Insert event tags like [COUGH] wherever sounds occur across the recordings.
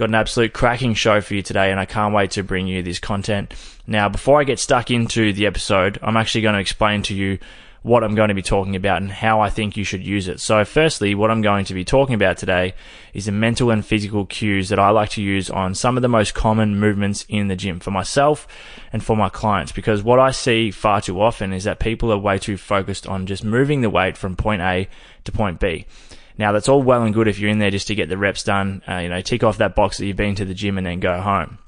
Got an absolute cracking show for you today, and I can't wait to bring you this content. Now, before I get stuck into the episode, I'm actually going to explain to you what I'm going to be talking about and how I think you should use it. So, firstly, what I'm going to be talking about today is the mental and physical cues that I like to use on some of the most common movements in the gym for myself and for my clients. Because what I see far too often is that people are way too focused on just moving the weight from point A to point B. Now, that's all well and good if you're in there just to get the reps done, uh, you know, tick off that box that you've been to the gym and then go home.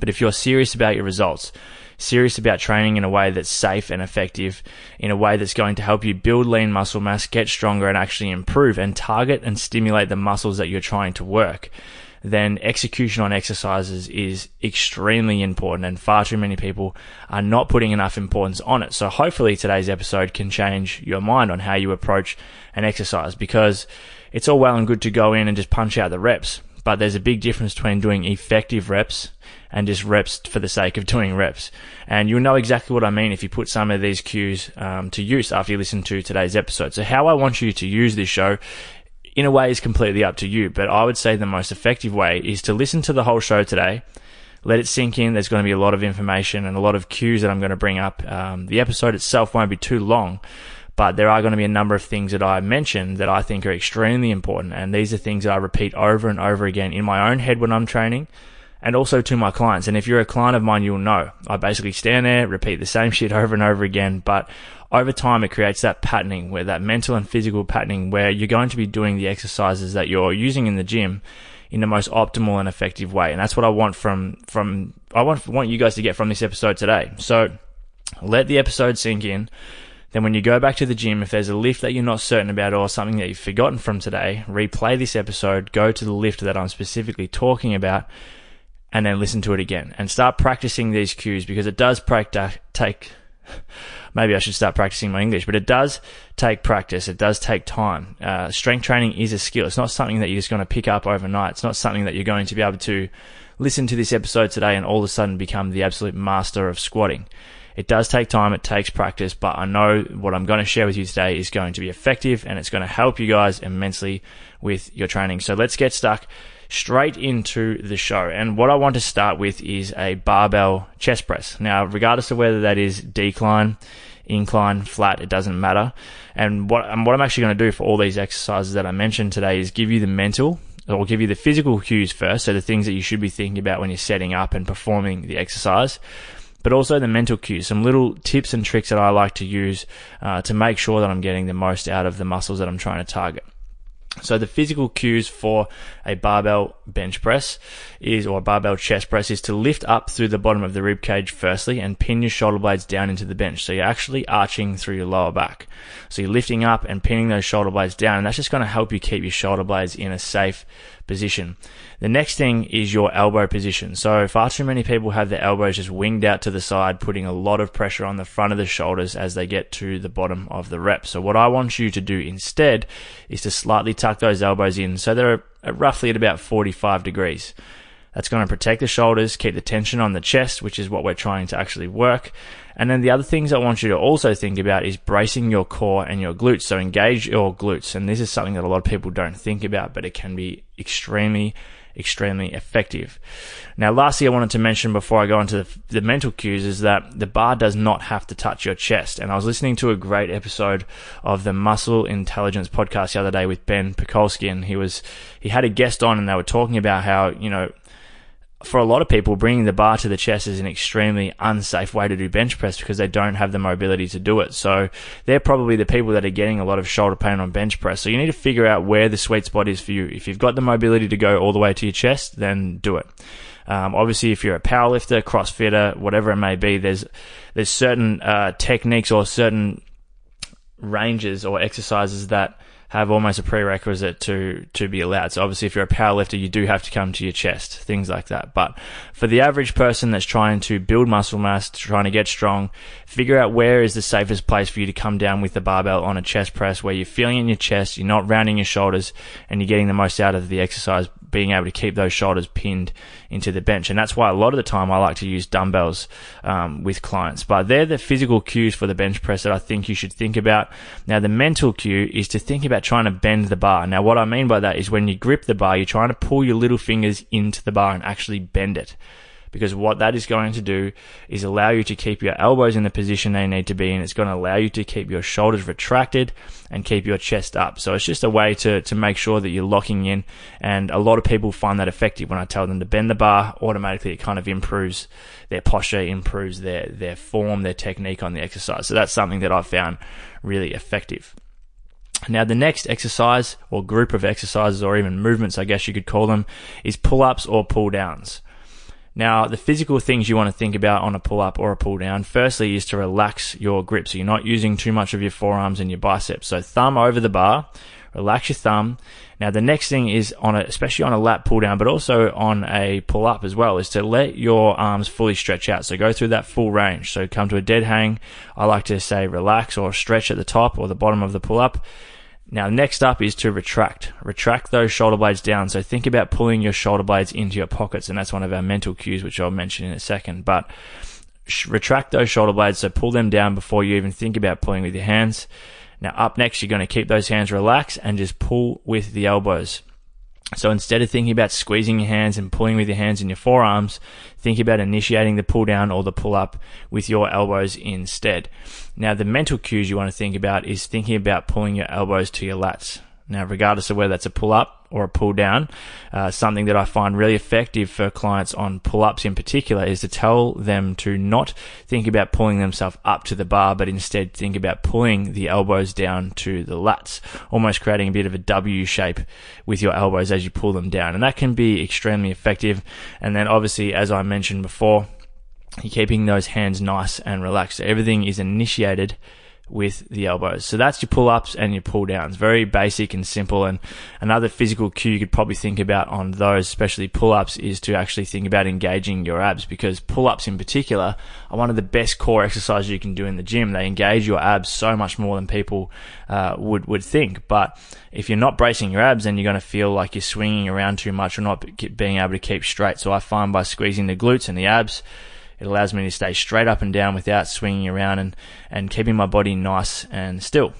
But if you're serious about your results, serious about training in a way that's safe and effective, in a way that's going to help you build lean muscle mass, get stronger, and actually improve and target and stimulate the muscles that you're trying to work, then execution on exercises is extremely important and far too many people are not putting enough importance on it. So hopefully today's episode can change your mind on how you approach an exercise because it's all well and good to go in and just punch out the reps, but there's a big difference between doing effective reps and just reps for the sake of [LAUGHS] doing reps. And you'll know exactly what I mean if you put some of these cues um, to use after you listen to today's episode. So, how I want you to use this show in a way is completely up to you, but I would say the most effective way is to listen to the whole show today. Let it sink in. There's going to be a lot of information and a lot of cues that I'm going to bring up. Um, the episode itself won't be too long, but there are going to be a number of things that I mentioned that I think are extremely important. And these are things that I repeat over and over again in my own head when I'm training and also to my clients. And if you're a client of mine, you'll know I basically stand there, repeat the same [LAUGHS] shit over and over again. But over time, it creates that patterning where that mental and physical patterning where you're going to be doing the exercises that you're using in the gym in the most optimal and effective way. And that's what I want from, from, I want, want you guys to get from this episode today. So let the episode sink in. Then when you go back to the gym, if there's a lift that you're not certain about or something that you've forgotten from today, replay this episode, go to the lift that I'm specifically talking about, and then listen to it again and start practicing these cues because it does practice, take, maybe I should start practicing my English, but it does take practice. It does take time. Uh, strength training is a skill. It's not something that you're just going to pick up overnight. It's not something that you're going to be able to listen to this episode today and all of a sudden become the absolute master of squatting. It does take time, it takes practice, but I know what I'm going to share with you today is going to be effective and it's going to help you guys immensely with your training. So let's get stuck straight into the show. And what I want to start with is a barbell chest press. Now, regardless of whether that is decline, incline, flat, it doesn't matter. And what, and what I'm actually going to do for all these exercises that I mentioned today is give you the mental or give you the physical cues first. So the things that you should be thinking about when you're setting up and performing the exercise but also the mental cues, some little tips and tricks that I like to use uh, to make sure that I'm getting the most out of the muscles that I'm trying to target. So the physical cues for a barbell bench press is, or barbell chest press is to lift up through the bottom of the rib cage firstly and pin your shoulder blades down into the bench. So you're actually arching through your lower back. So you're lifting up and pinning those shoulder blades down and that's just going to help you keep your shoulder blades in a safe position. The next thing is your elbow position. So far too many people have their elbows just winged out to the side, putting a lot of pressure on the front of the shoulders as they get to the bottom of the rep. So what I want you to do instead is to slightly tuck those elbows in so they're roughly at about 45 degrees. That's going to protect the shoulders, keep the tension on the chest, which is what we're trying to actually work. And then the other things I want you to also think about is bracing your core and your glutes. So engage your glutes. And this is something that a lot of people don't think about, but it can be extremely, extremely effective. Now, lastly, I wanted to mention before I go into the, the, mental cues is that the bar does not have to touch your chest. And I was listening to a great episode of the Muscle Intelligence podcast the other day with Ben Pakulski, and he was he had a guest on, and they were talking about how you know for a lot of people, bringing the bar to the chest is an extremely unsafe way to do bench press because they don't have the mobility to do it. So they're probably the people that are getting a lot of shoulder pain on bench press. So you need to figure out where the sweet spot is for you. If you've got the mobility to go all the way to your chest, then do it. Um, obviously, if you're a powerlifter, CrossFitter, whatever it may be, there's there's certain uh, techniques or certain ranges or exercises that have almost a prerequisite to to be allowed. So obviously, if you're a powerlifter, you do have to come to your chest, things like that. But for the average person that's trying to build muscle mass, trying to get strong, figure out where is the safest place for you to come down with the barbell on a chest press, where you're feeling in your chest, you're not rounding your shoulders, and you're getting the most out of the exercise being able to keep those shoulders pinned into the bench. And that's why a lot of the time I like to use dumbbells um, with clients. But they're the physical cues for the bench press that I think you should think about. Now, the mental cue is to think about trying to bend the bar. Now, what I mean by that is when you grip the bar, you're trying to pull your little fingers into the bar and actually bend it because what that is going to do is allow you to keep your elbows in the position they need to be and it's going to allow you to keep your shoulders retracted and keep your chest up. So it's just a way to, to make sure that you're locking in and a lot of people find that effective when I tell them to bend the bar automatically it kind of improves their posture, improves their, their form, their technique on the exercise. So that's something that I've found really effective. Now, the next exercise or group of exercises or even movements, I guess you could call them, is pull ups or pull downs. Now, the physical things you want to think about on a pull up or a pull down, firstly, is to relax your grip. So you're not using too much of your forearms and your biceps. So thumb over the bar, relax your thumb. Now, the next thing is on a, especially on a lat pull down, but also on a pull up as well, is to let your arms fully stretch out. So go through that full range. So come to a dead hang. I like to say relax or stretch at the top or the bottom of the pull up now, next up is to retract. Retract those shoulder blades down. So think about pulling your shoulder blades into your pockets, and that's one of our mental cues, which I'll mention in a second. But retract those shoulder blades, so pull them down before you even think about pulling with your hands. Now, up next, you're going to keep those hands relaxed and just pull with the elbows. So instead of thinking about squeezing your hands and pulling with your hands in your forearms, think about initiating the pull down or the pull up with your elbows instead. Now, the mental cues you want to think about is thinking about pulling your elbows to your lats. Now, regardless of whether that's a pull up or a pull down, uh, something that I find really effective for clients on pull ups in particular is to tell them to not think about pulling themselves up to the bar, but instead think about pulling the elbows down to the lats, almost creating a bit of a W shape with your elbows as you pull them down. And that can be extremely effective. And then obviously, as I mentioned before, you're keeping those hands nice and relaxed. So everything is initiated with the elbows. So that's your pull ups and your pull downs. Very basic and simple. And another physical cue you could probably think about on those, especially pull ups, is to actually think about engaging your abs because pull ups in particular are one of the best core exercises you can do in the gym. They engage your abs so much more than people uh, would, would think. But if you're not bracing your abs, then you're going to feel like you're swinging around too much or not being able to keep straight. So I find by squeezing the glutes and the abs, it allows me to stay straight up and down without swinging around and, and keeping my body nice and still.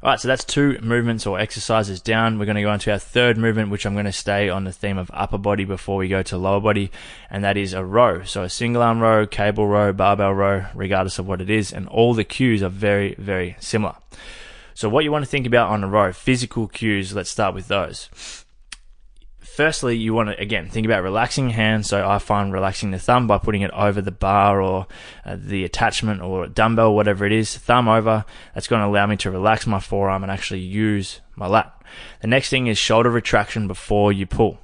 Alright, so that's two movements or exercises down. We're going to go on to our third movement, which I'm going to stay on the theme of upper body before we go to lower body, and that is a row. So a single arm row, cable row, barbell row, regardless of what it is, and all the cues are very, very similar. So what you want to think about on a row, physical cues, let's start with those firstly, you want to again think about relaxing your hand. So I find relaxing the thumb by putting it over the bar or uh, the attachment or dumbbell, whatever it is, thumb over. That's going to allow me to relax my forearm and actually use my lat. The next thing is shoulder retraction before you pull.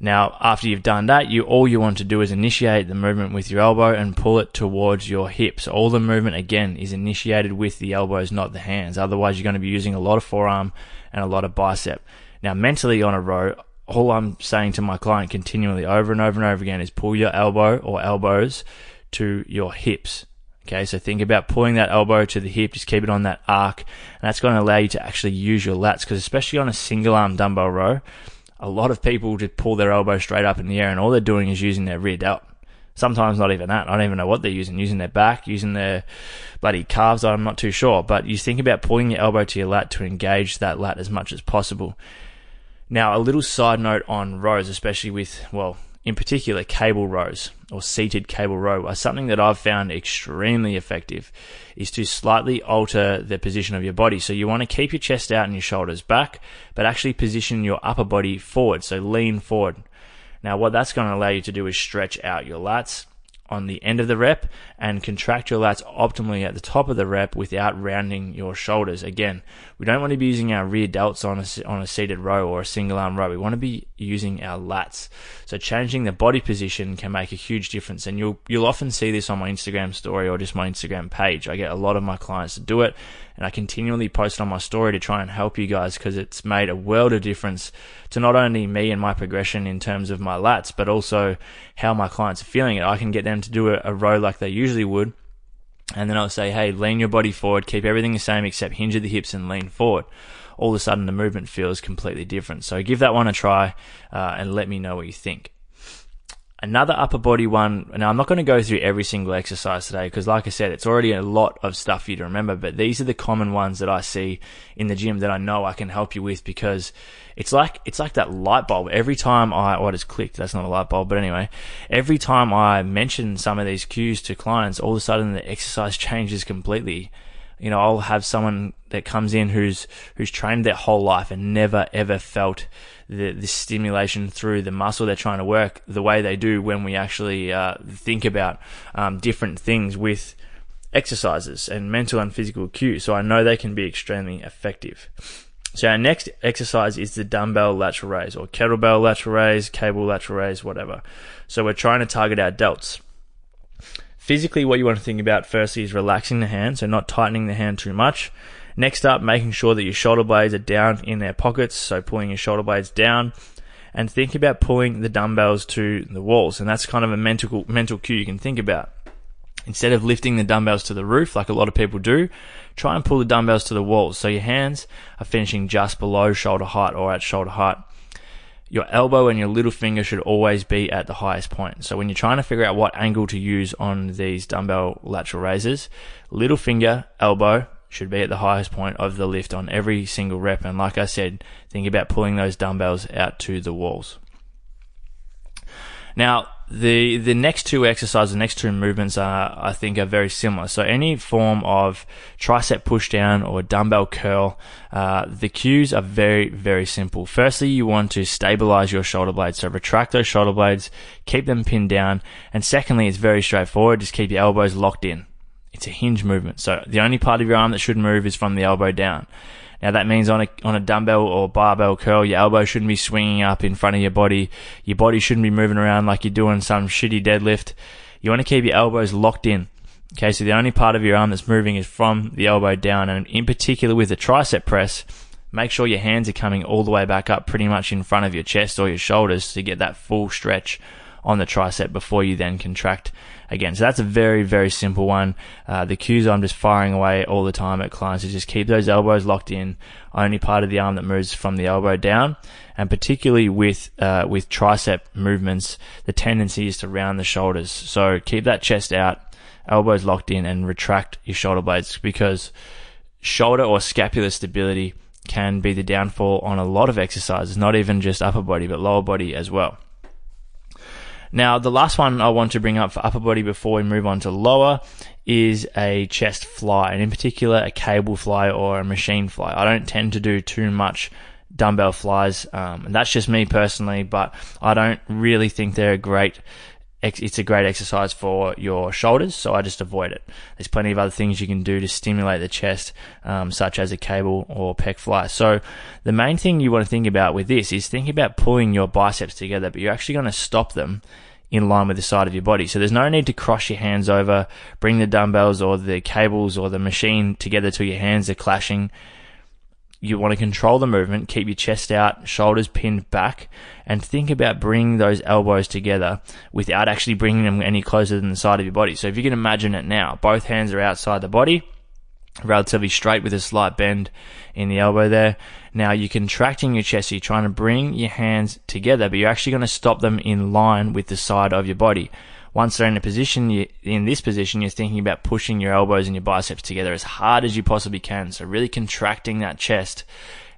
Now, after you've done that, you all you want to do is initiate the movement with your elbow and pull it towards your hips. All the movement again is initiated with the elbows, not the hands. Otherwise, you're going to be using a lot of forearm and a lot of bicep. Now, mentally on a row, all I'm saying to my client continually over and over and over again is pull your elbow or elbows to your hips. Okay, so think about pulling that elbow to the hip, just keep it on that arc, and that's going to allow you to actually use your lats because, especially on a single arm dumbbell row, a lot of people just pull their elbow straight up in the air and all they're doing is using their rear delt. Sometimes not even that. I don't even know what they're using. Using their back, using their bloody calves. I'm not too sure. But you think about pulling your elbow to your lat to engage that lat as much as possible. Now, a little side note on rows, especially with, well, in particular, cable rows or seated cable row, are something that I've found extremely effective is to slightly alter the position of your body. So you want to keep your chest out and your shoulders back, but actually position your upper body forward. So lean forward. Now, what that's going to allow you to do is stretch out your lats on the end of the rep and contract your lats optimally at the top of the rep without rounding your shoulders. Again, we don't want to be using our rear delts on a, on a seated row or a single arm row. We want to be using our lats. So changing the body position can make a huge difference. And you'll, you'll often see this on my Instagram story or just my Instagram page. I get a lot of my clients to do it and I continually post on my story to try and help you guys because it's made a world of difference to not only me and my progression in terms of my lats, but also how my clients are feeling it. I can get them to do a, a row like they usually would and then I'll say, hey, lean your body forward, keep everything the same except hinge at the hips and lean forward. All of a sudden, the movement feels completely different. So give that one a try uh, and let me know what you think. Another upper body one. Now, I'm not going to go through every single exercise today because, like I said, it's already a lot of stuff for you to remember. But these are the common ones that I see in the gym that I know I can help you with because it's like it's like that light bulb. Every time I oh, I just clicked. That's not a light bulb, but anyway, every time I mention some of these cues to clients, all of a sudden the exercise [LAUGHS] changes completely you know, I'll have someone that comes in who's who's trained their whole life and never ever felt the the stimulation through the muscle they're trying to work the way they do when we actually uh, think about um, different things with exercises and mental and physical cues. So I know they can be extremely effective. So our next exercise is the dumbbell lateral raise or kettlebell lateral raise, cable lateral raise, whatever. So we're trying to target our delts. Physically, what you want to think about firstly is relaxing the hand, so not tightening the hand too much. Next up, making sure that your shoulder blades are down in their pockets, so pulling your shoulder blades down. And think about pulling the dumbbells to the walls, and that's kind of a mental mental cue you can think about. Instead of lifting the dumbbells to the roof like a lot of people do, try and pull the dumbbells to the walls so your hands are finishing just below shoulder height or at shoulder height your elbow and your little finger should always be at the highest point. So when you're trying to figure out what angle to use on these dumbbell lateral raises, little finger, elbow should be at the highest point of the lift on every single rep. And like I said, think about pulling those dumbbells out to the walls. Now, the the next two exercises, the next two movements are I think are very similar. So any form of tricep push down or dumbbell curl, uh, the cues are very very simple. Firstly, you want to stabilize your shoulder blades, so retract those shoulder blades, keep them pinned down, and secondly, it's very straightforward. Just keep your elbows locked in. It's a hinge movement, so the only part of your arm that should move is from the elbow down. Now that means on a on a dumbbell or barbell curl, your elbow shouldn't be swinging up in front of your body. Your body shouldn't be moving around like you're doing some shitty deadlift. You want to keep your elbows locked in. Okay, so the only part of your arm that's moving is from the elbow down, and in particular with the tricep press, make sure your hands are coming all the way back up, pretty much in front of your chest or your shoulders to get that full stretch on the tricep before you then contract again. So that's a very, very simple one. Uh, the cues I'm just firing away all the time at clients is just keep those elbows locked in. Only part of the arm that moves from the elbow down. And particularly with, uh, with tricep movements, the tendency is to round the shoulders. So keep that chest out, elbows locked in and retract your shoulder blades because shoulder or scapular stability can be the downfall on a lot of exercises, not even just upper body, but lower body as well. Now, the last one I want to bring up for upper body before we move on to lower is a chest fly, and in particular, a cable fly or a machine fly. I don't tend to do too much dumbbell flies, um, and that's just me personally, but I don't really think they're a great it's a great exercise for your shoulders, so I just avoid it. There's plenty of other things you can do to stimulate the chest, um, such as a cable or pec fly. So the main thing you want to think about with this is think about pulling your biceps together, but you're actually going to stop them in line with the side of your body. So there's no need to cross your hands over, bring the dumbbells or the cables or the machine together till your hands are clashing you want to control the movement, keep your chest out, shoulders pinned back, and think about bringing those elbows together without actually bringing them any closer than the side of your body. So if you can imagine it now, both hands are outside the body, relatively straight with a slight bend in the elbow there. Now you're contracting your chest, so you're trying to bring your hands together, but you're actually going to stop them in line with the side of your body once they're in a position, you, in this position, you're thinking about pushing your elbows and your biceps together as hard as you possibly can. So really contracting that chest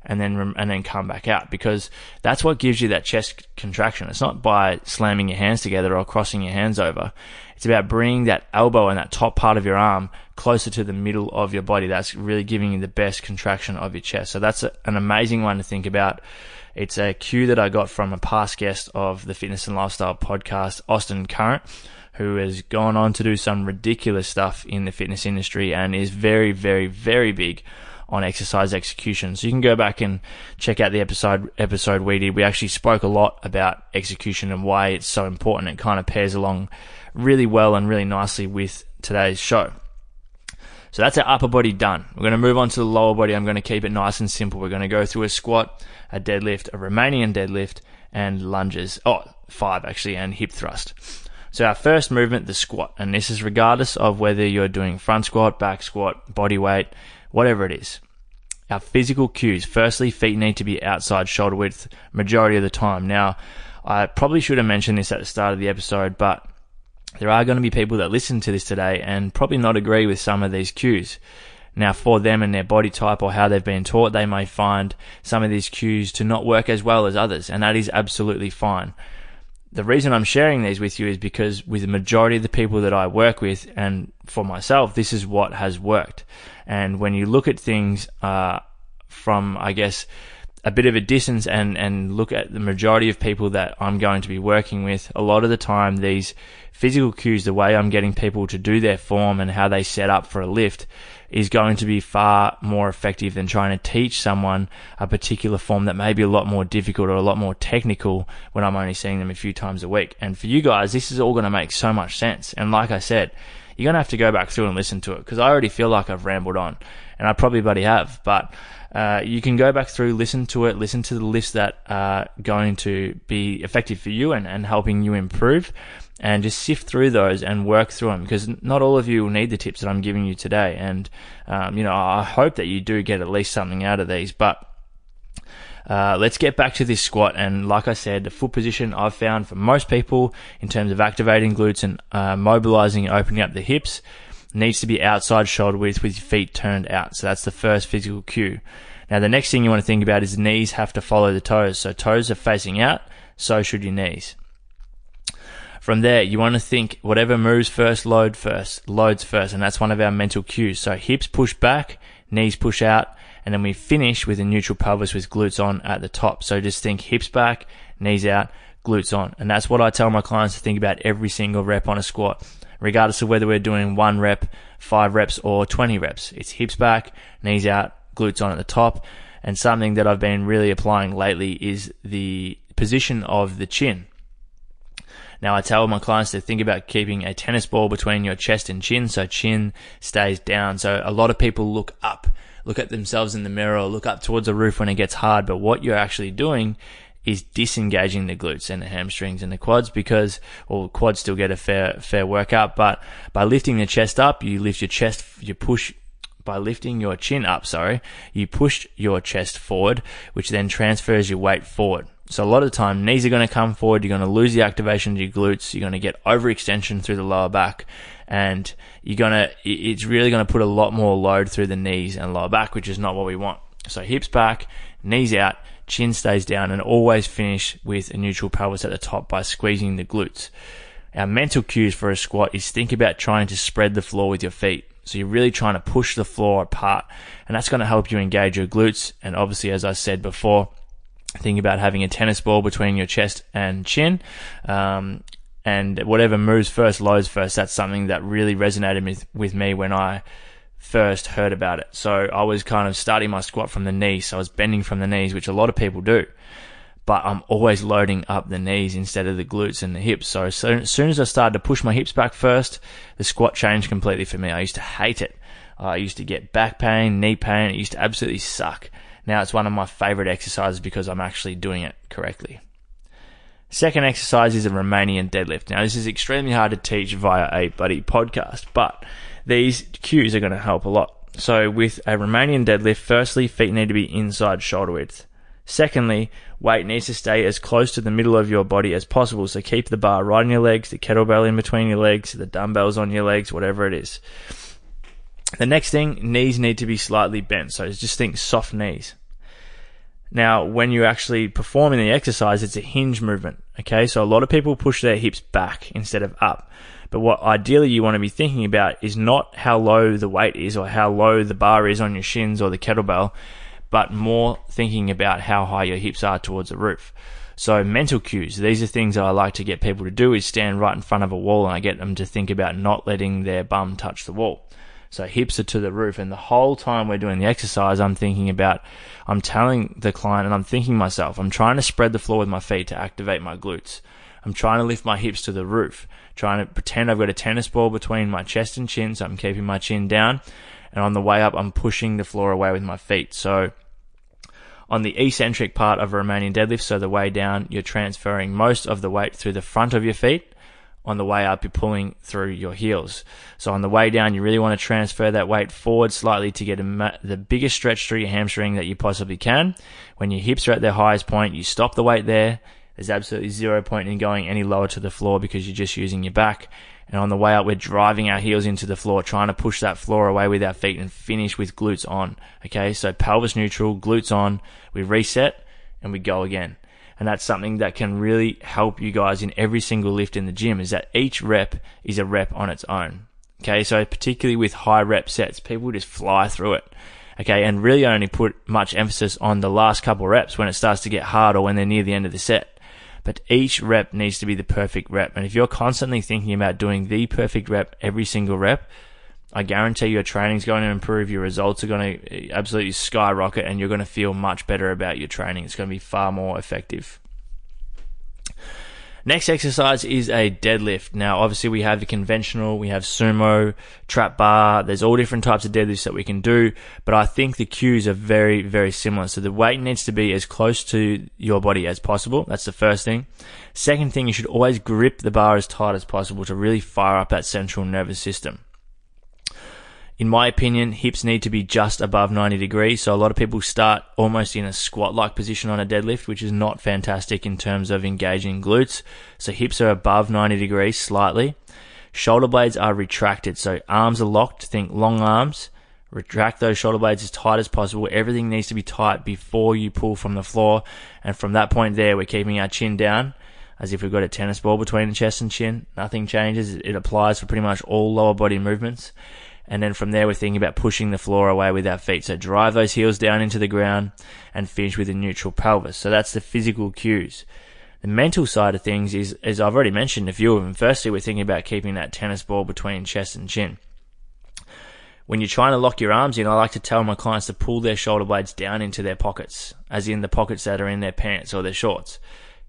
and then and then come back out because that's what gives you that chest contraction. It's not by slamming your hands together or crossing your hands over. It's about bringing that elbow and that top part of your arm closer to the middle of your body. That's really giving you the best contraction of your chest. So that's a, an amazing one to think about. It's a cue that I got from a past guest of the Fitness and Lifestyle podcast, Austin Current, who has gone on to do some ridiculous stuff in the fitness industry and is very, very, very big on exercise execution. So you can go back and check out the episode episode we did. We actually spoke a lot about execution and why it's so important. It kind of pairs along really well and really nicely with today's show. So that's our upper body done. We're going to move on to the lower body. I'm going to keep it nice and simple. We're going to go through a squat, a deadlift, a Romanian deadlift, and lunges. Oh, five actually, and hip thrust. So our first movement, the squat, and this is regardless of whether you're doing front squat, back squat, body weight, whatever it is. Our physical cues. Firstly, feet need to be outside shoulder width majority of the time. Now, I probably should have mentioned this at the start of the episode, but there are going to be people that listen to this today and probably not agree with some of these cues. Now, for them and their body type or how they've been taught, they may find some of these cues to not work as well as others, and that is absolutely fine the reason I'm sharing these with you is because with the majority of the people that I work with and for myself, this is what has worked. And when you look at things uh, from, I guess, a bit of a distance and, and look at the majority of people that I'm going to be working with, a lot of the time these physical cues, the way I'm getting people to do their form and how they set up for a lift is going to be far more effective than trying to teach someone a particular form that may be a lot more difficult or a lot more technical when I'm only seeing them a few times a week. And for you guys, this is all going to make so much sense. And like I said, you're going to have to go back through and listen to it because I already feel like I've rambled on and I probably bloody have, but uh, you can go back through, listen to it, listen to the lifts that are going to be effective for you and, and helping you improve and just sift through those and work through them because not all of you will need the tips that I'm giving you today. And, um, you know, I hope that you do get at least something out of these, but uh, let's get back to this squat. And like I said, the foot position I've found for most people in terms of activating glutes and uh, mobilizing and opening up the hips needs to be outside shoulder width with your feet turned out. So that's the first physical cue. Now, the next thing you want to think about is knees have to follow the toes. So toes are facing out, so should your knees. From there, you want to think whatever moves first, load first, loads first, and that's one of our mental cues. So hips push back, knees push out, and then we finish with a neutral pelvis with glutes on at the top. So just think hips back, knees out, glutes on. And that's what I tell my clients to think about every single rep on a squat, regardless of whether we're doing one rep, five reps, or 20 reps. It's hips back, knees out, glutes on at the top. And something that I've been really applying lately is the position of the chin. Now I tell my clients to think about keeping a tennis ball between your chest and chin so chin stays down. So a lot of people look up, look at themselves in the mirror, look up towards the roof when it gets hard. But what you're actually doing is disengaging the glutes and the hamstrings and the quads because, well, quads still get a fair, fair workout, but by lifting the chest up, you lift your chest, you push by lifting your chin up, sorry, you push your chest forward, which then transfers your weight forward. So a lot of the time, knees are going to come forward. You're going to lose the activation of your glutes. You're going to get overextension through the lower back, and you're going to. It's really going to put a lot more load through the knees and lower back, which is not what we want. So hips back, knees out, chin stays down, and always finish with a neutral pelvis at the top by squeezing the glutes. Our mental cues for a squat is think about trying to spread the floor with your feet. So you're really trying to push the floor apart, and that's going to help you engage your glutes. And obviously, as I said before think about having a tennis ball between your chest and chin. Um, and whatever moves first, loads first. That's something that really resonated with, with me when I first heard about it. So I was kind of starting my squat from the knees. So I was bending from the knees, which a lot of people do. But I'm always loading up the knees instead of the glutes and the hips. So as soon as I started to push my hips back first, the squat changed completely for me. I used to hate it. I used to get back pain, knee pain. It used to absolutely suck. Now it's one of my favorite exercises because I'm actually doing it correctly. Second exercise is a Romanian deadlift. Now this is extremely hard to teach via a buddy podcast, but these cues are going to help a lot. So with a Romanian deadlift, firstly, feet need to be inside shoulder width. Secondly, weight needs to stay as close to the middle of your body as possible. So keep the bar right on your legs, the kettlebell in between your legs, the dumbbells on your legs, whatever it is. The next thing, knees need to be slightly bent. So just think soft knees. Now, when you're actually perform in the exercise, it's a hinge movement. Okay. So a lot of people push their hips back instead of up. But what ideally you want to be thinking about is not how low the weight is or how low the bar is on your shins or the kettlebell, but more thinking about how high your hips are towards the roof. So mental cues, these are things that I like to get people to do is stand right in front of a wall and I get them to think about not letting their bum touch the wall. So hips are to the roof. And the whole time we're doing the exercise, I'm thinking about, I'm telling the client and I'm thinking myself, I'm trying to spread the floor with my feet to activate my glutes. I'm trying to lift my hips to the roof, trying to pretend I've got a tennis ball between my chest and chin, so I'm keeping my chin down. And on the way up, I'm pushing the floor away with my feet. So on the eccentric part of a Romanian deadlift, so the way down, you're transferring most of the weight through the front of your feet on the way up, you're pulling through your heels. So on the way down, you really want to transfer that weight forward slightly to get ma- the biggest stretch through your hamstring that you possibly can. When your hips are at their highest point, you stop the weight there. There's absolutely zero point in going any lower to the floor because you're just using your back. And on the way up, we're driving our heels into the floor, trying to push that floor away with our feet and finish with glutes on. Okay. So pelvis neutral, glutes on. We reset and we go again. And that's something that can really help you guys in every single lift in the gym is that each rep is a rep on its own. Okay. So particularly with high rep sets, people just fly through it. Okay. And really only put much emphasis on the last couple reps when it starts to get hard or when they're near the end of the set. But each rep needs to be the perfect rep. And if you're constantly thinking about doing the perfect rep every single rep, I guarantee your training's going to improve, your results are going to eh, absolutely skyrocket, and you're going to feel much better about your training. It's going to be far more effective. Next exercise is a deadlift. Now, obviously, we have the conventional, we have sumo, trap bar. There's all different types of deadlifts that we can do, but I think the cues are very, very similar. So the weight needs to be as close to your body as possible. That's the first thing. Second thing, you should always grip the bar as tight as possible to really fire up that central nervous system. In my opinion, hips need to be just above 90 degrees. So a lot of people start almost in a squat like position on a deadlift, which is not fantastic in terms of engaging glutes. So hips are above 90 degrees slightly. Shoulder blades are retracted. So arms are locked. Think long arms. Retract those shoulder blades as tight as possible. Everything needs to be tight before you pull from the floor. And from that point there, we're keeping our chin down as if we've got a tennis ball between the chest and chin. Nothing changes. It applies for pretty much all lower body movements. And then from there, we're thinking about pushing the floor away with our feet. So drive those heels down into the ground and finish with a neutral pelvis. So that's the physical cues. The mental side of things is, as I've already mentioned a few of them. Firstly, we're thinking about keeping that tennis ball between chest and chin. When you're trying to lock your arms in, I like to tell my clients to pull their shoulder blades down into their pockets, as in the pockets that are in their pants or their shorts.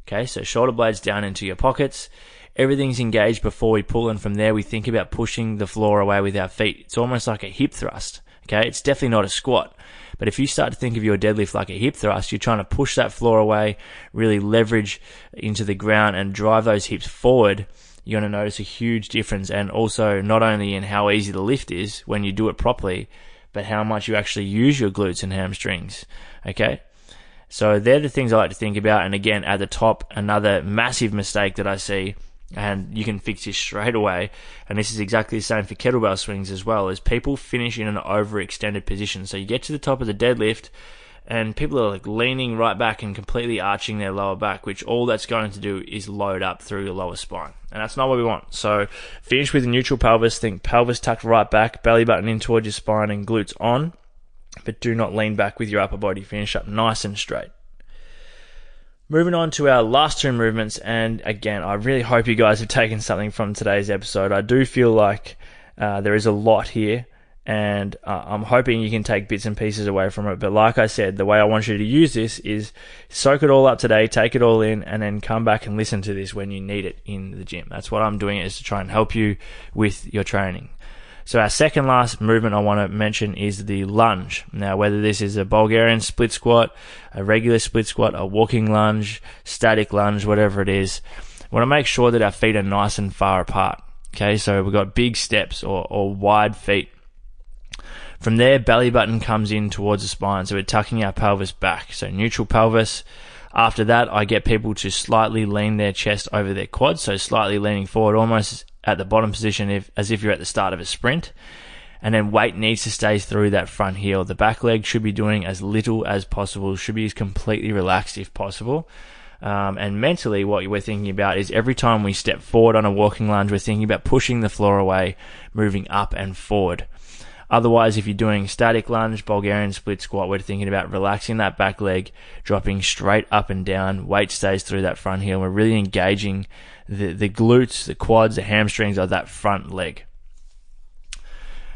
Okay, so shoulder blades down into your pockets everything's engaged before we pull, and from there we think about pushing the floor away with our feet. It's almost like a hip thrust. Okay, it's definitely not a squat. But if you start to think of your deadlift like a hip thrust, you're trying to push that floor away, really leverage into the ground and drive those hips forward. You're going to notice a huge difference, and also not only in how easy the lift is when you do it properly, but how much you actually use your glutes and hamstrings. Okay, so they're the things I like to think about. And again, at the top, another massive mistake that I see and you can fix this straight away. And this is exactly the same for kettlebell swings as well. Is people finish in an overextended position. So you get to the top of the deadlift, and people are like leaning right back and completely arching their lower back, which all that's going to do is load up through your lower spine, and that's not what we want. So finish with a neutral pelvis. Think pelvis tucked right back, belly button in towards your spine, and glutes on. But do not lean back with your upper body. Finish up nice and straight. Moving on to our last two movements, and again, I really hope you guys have taken something from today's episode. I do feel like uh, there is a lot here, and uh, I'm hoping you can take bits and pieces away from it. But like I said, the way I want you to use this is soak it all up today, take it all in, and then come back and listen to this when you need it in the gym. That's what I'm doing is to try and help you with your training. So our second last movement I want to mention is the lunge. Now, whether this is a Bulgarian split squat, a regular split squat, a walking lunge, static lunge, whatever it is, we want to make sure that our feet are nice and far apart. Okay, so we've got big steps or, or wide feet. From there, belly button comes in towards the spine, so we're tucking our pelvis back. So neutral pelvis. After that, I get people to slightly lean their chest over their quads, so slightly leaning forward, almost at the bottom position if, as if you're at the start of a sprint. And then weight needs to stay through that front heel. The back leg should be doing as little as possible, should be as completely relaxed if possible. Um, and mentally, what we're thinking about is every time we step forward on a walking lunge, we're thinking about pushing the floor away, moving up and forward. Otherwise, if you're doing static lunge, Bulgarian split squat, we're thinking about relaxing that back leg, dropping straight up and down. Weight stays through that front heel. We're really engaging the, the glutes, the quads, the hamstrings of that front leg.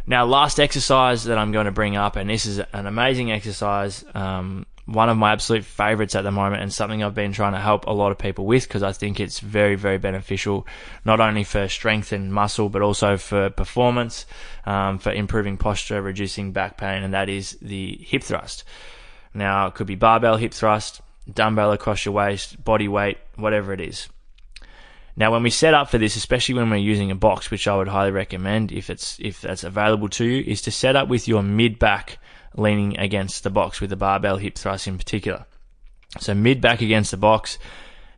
Now, last exercise that I'm going to bring up, and this is an amazing exercise, um, one of my absolute favorites at the moment, and something I've been trying to help a lot of people with because I think it's very, very beneficial, not only for strength and muscle, but also for performance, um, for improving posture, reducing back pain, and that is the hip thrust. Now, it could be barbell hip thrust, dumbbell across your waist, body weight, whatever it is. Now, when we set up for this, especially when we're using a box, which I would highly recommend if it's if that's available to you, is to set up with your mid back leaning against the box with the barbell hip thrust in particular. So mid back against the box.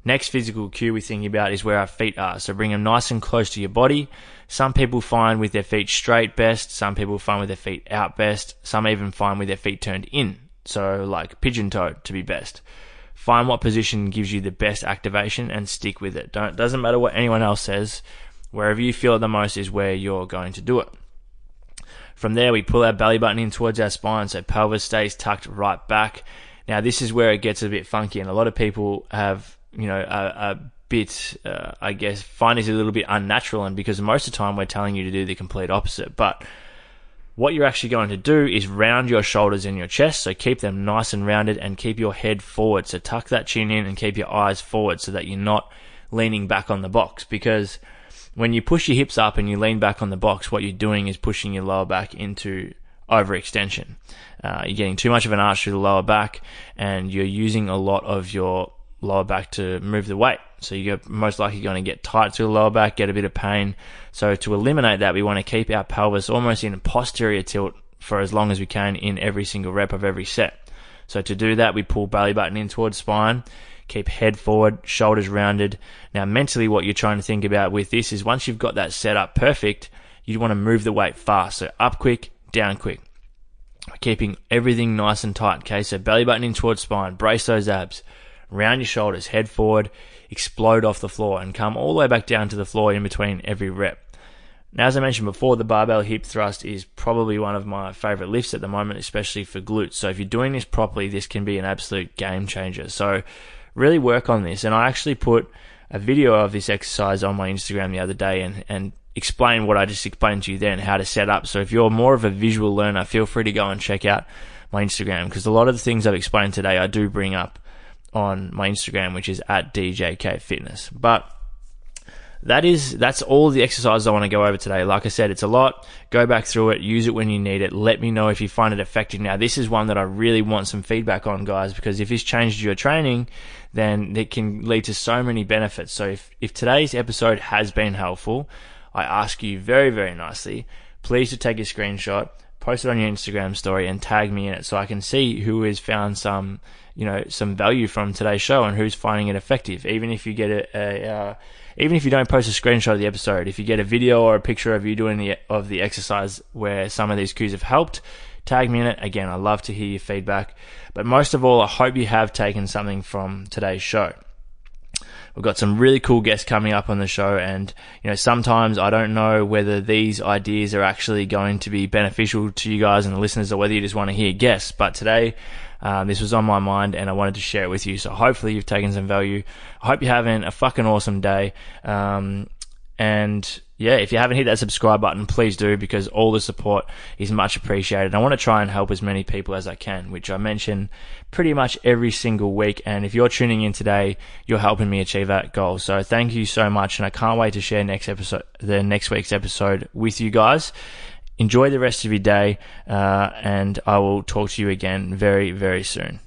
Next physical cue we're thinking about is where our feet are. So bring them nice and close to your body. Some people find with their feet straight best. Some people find with their feet out best. Some even find with their feet turned in. So like pigeon toed to be best. Find what position gives you the best activation and stick with it. Don't doesn't matter what anyone else says. Wherever you feel it the most is where you're going to do it. From there, we pull our belly button in towards our spine, so pelvis stays tucked right back. Now, this is where it gets a bit funky, and a lot of people have, you know, a, a bit, uh, I guess, find this a little bit unnatural, and because most of the time we're telling you to do the complete opposite. But what you're actually going to do is round your shoulders and your chest, so keep them nice and rounded and keep your head forward. So tuck that chin in and keep your eyes forward so that you're not leaning back on the box because when you push your hips up and you lean back on the box, what you're doing is pushing your lower back into overextension. Uh, you're getting too much of an arch through the lower back and you're using a lot of your lower back to move the weight. So you're most likely going to get tight through the lower back, get a bit of pain. So to eliminate that, we want to keep our pelvis almost in a posterior tilt for as long as we can in every single rep of every set. So to do that, we pull belly button in towards spine, keep head forward, shoulders rounded. Now mentally, what you're trying to think about with this is once you've got that set up perfect, you want to move the weight fast. So up quick, down quick. Keeping everything nice and tight. Okay, so belly button in towards spine, brace those abs round your shoulders, head forward, explode off the floor, and come all the way back down to the floor in between every rep. Now, as I mentioned before, the barbell hip thrust is probably one of my favorite lifts at the moment, especially for glutes. So, if you're doing this properly, this can be an absolute game changer. So, really work on this. And I actually put a video of this exercise on my Instagram the other day and, and explain what I just explained to you then, how to set up. So, if you're more of a visual learner, feel free to go and check out my Instagram because a lot of the things I've explained today I do bring up on my Instagram, which is at DJK Fitness. But that is that's all the exercises I want to go over today. Like I said, it's a lot. Go back through it, use it when you need it. Let me know if you find it effective. Now, this is one that I really want some feedback on, guys, because if this changed your training, then it can lead to so many benefits. So if if today's episode has been helpful, I ask you very very nicely, please to take a screenshot, post it on your Instagram story, and tag me in it so I can see who has found some you know some value from today's show and who's finding it effective. Even if you get a, a uh, even if you don't post a screenshot of the episode, if you get a video or a picture of you doing the of the exercise where some of these cues have helped, tag me in it. Again, I love to hear your feedback. But most of all, I hope you have taken something from today's show. We've got some really cool guests coming up on the show, and you know sometimes I don't know whether these ideas are actually going to be beneficial to you guys and the listeners, or whether you just want to hear guests. But today um, this was on my mind and I wanted to share it with you. So hopefully you've taken some value. I hope you're having a fucking awesome day. Um, and yeah, if you haven't hit that subscribe button, please do because all the support is much appreciated. I want to try and help as many people as I can, which I mention pretty much every single week. And if you're tuning in today, you're helping me achieve that goal. So thank you so much. And I can't wait to share next episode, the next week's episode with you guys. Enjoy the rest of your day, uh, and I will talk to you again very, very soon.